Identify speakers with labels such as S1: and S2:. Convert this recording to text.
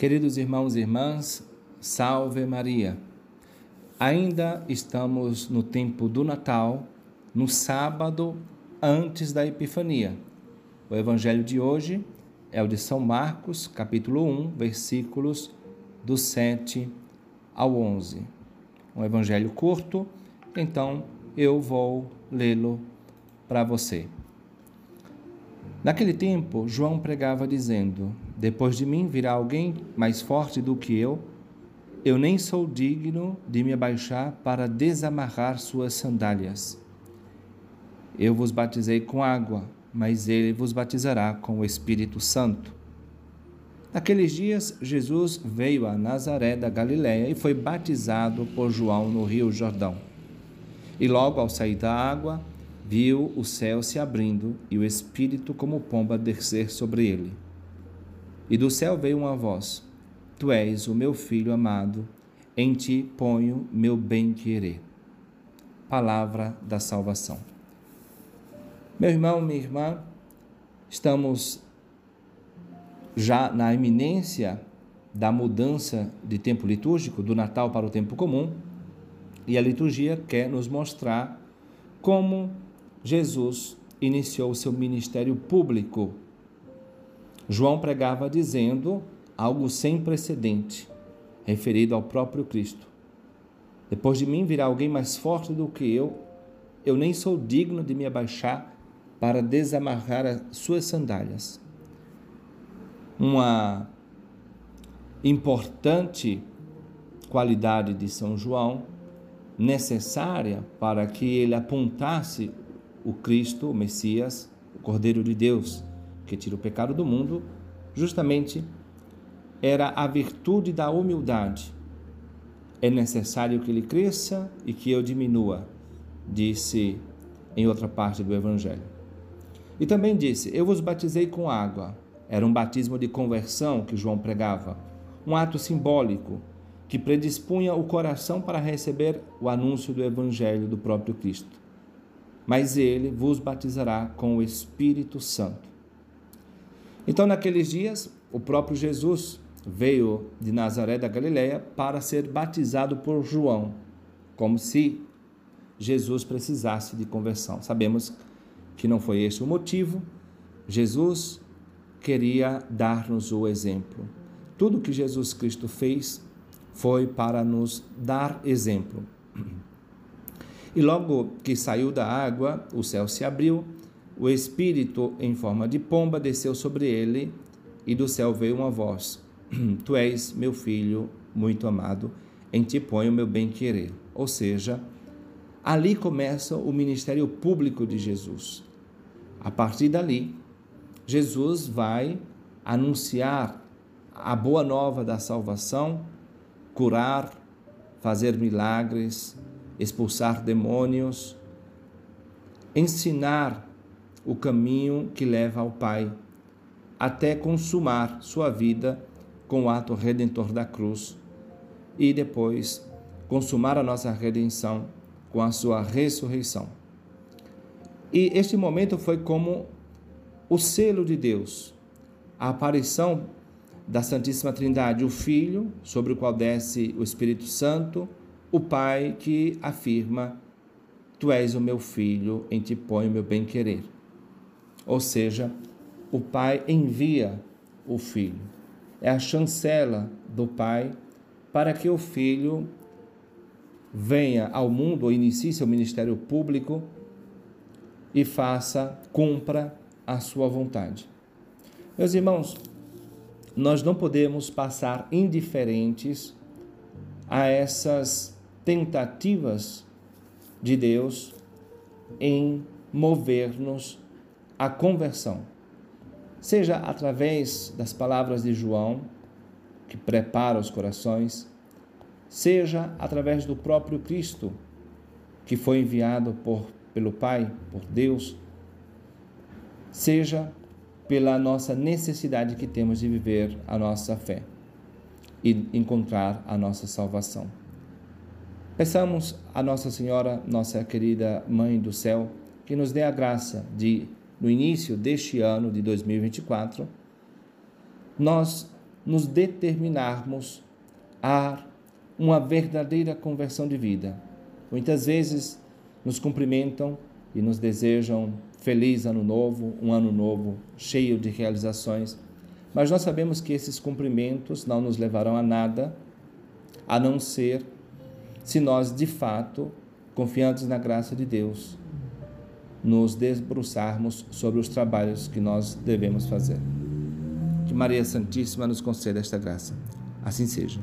S1: Queridos irmãos e irmãs, salve Maria. Ainda estamos no tempo do Natal, no sábado antes da Epifania. O evangelho de hoje é o de São Marcos, capítulo 1, versículos do 7 ao 11. Um evangelho curto, então eu vou lê-lo para você. Naquele tempo, João pregava dizendo: Depois de mim virá alguém mais forte do que eu. Eu nem sou digno de me abaixar para desamarrar suas sandálias. Eu vos batizei com água, mas ele vos batizará com o Espírito Santo. Naqueles dias, Jesus veio a Nazaré da Galiléia e foi batizado por João no Rio Jordão. E logo ao sair da água, viu o céu se abrindo e o Espírito como pomba descer sobre ele. E do céu veio uma voz: Tu és o meu filho amado, em ti ponho meu bem-querer. Palavra da salvação. Meu irmão, minha irmã, estamos já na iminência da mudança de tempo litúrgico, do Natal para o tempo comum, e a liturgia quer nos mostrar como Jesus iniciou seu ministério público. João pregava dizendo algo sem precedente, referido ao próprio Cristo. Depois de mim virá alguém mais forte do que eu, eu nem sou digno de me abaixar para desamarrar as suas sandálias. Uma importante qualidade de São João, necessária para que ele apontasse o Cristo, o Messias, o Cordeiro de Deus, que tira o pecado do mundo, justamente era a virtude da humildade. É necessário que ele cresça e que eu diminua, disse em outra parte do Evangelho. E também disse: Eu vos batizei com água. Era um batismo de conversão que João pregava, um ato simbólico que predispunha o coração para receber o anúncio do Evangelho do próprio Cristo mas ele vos batizará com o Espírito Santo. Então, naqueles dias, o próprio Jesus veio de Nazaré da Galiléia para ser batizado por João, como se Jesus precisasse de conversão. Sabemos que não foi esse o motivo. Jesus queria dar-nos o exemplo. Tudo que Jesus Cristo fez foi para nos dar exemplo. E logo que saiu da água, o céu se abriu, o Espírito, em forma de pomba, desceu sobre ele, e do céu veio uma voz: Tu és meu filho muito amado, em ti ponho meu bem-querer. Ou seja, ali começa o ministério público de Jesus. A partir dali, Jesus vai anunciar a boa nova da salvação, curar, fazer milagres, expulsar demônios, ensinar o caminho que leva ao Pai, até consumar sua vida com o ato redentor da cruz e depois consumar a nossa redenção com a sua ressurreição. E este momento foi como o selo de Deus, a aparição da Santíssima Trindade, o Filho, sobre o qual desce o Espírito Santo, o pai que afirma: Tu és o meu filho, em ti põe o meu bem-querer. Ou seja, o pai envia o filho. É a chancela do pai para que o filho venha ao mundo ou inicie seu ministério público e faça, cumpra a sua vontade. Meus irmãos, nós não podemos passar indiferentes a essas tentativas de Deus em mover-nos à conversão, seja através das palavras de João, que prepara os corações, seja através do próprio Cristo, que foi enviado por, pelo Pai, por Deus, seja pela nossa necessidade que temos de viver a nossa fé e encontrar a nossa salvação. Peçamos a Nossa Senhora, nossa querida Mãe do Céu, que nos dê a graça de, no início deste ano de 2024, nós nos determinarmos a uma verdadeira conversão de vida. Muitas vezes nos cumprimentam e nos desejam feliz ano novo, um ano novo cheio de realizações, mas nós sabemos que esses cumprimentos não nos levarão a nada, a não ser se nós de fato, confiantes na graça de Deus, nos debruçarmos sobre os trabalhos que nós devemos fazer. Que Maria Santíssima nos conceda esta graça. Assim seja.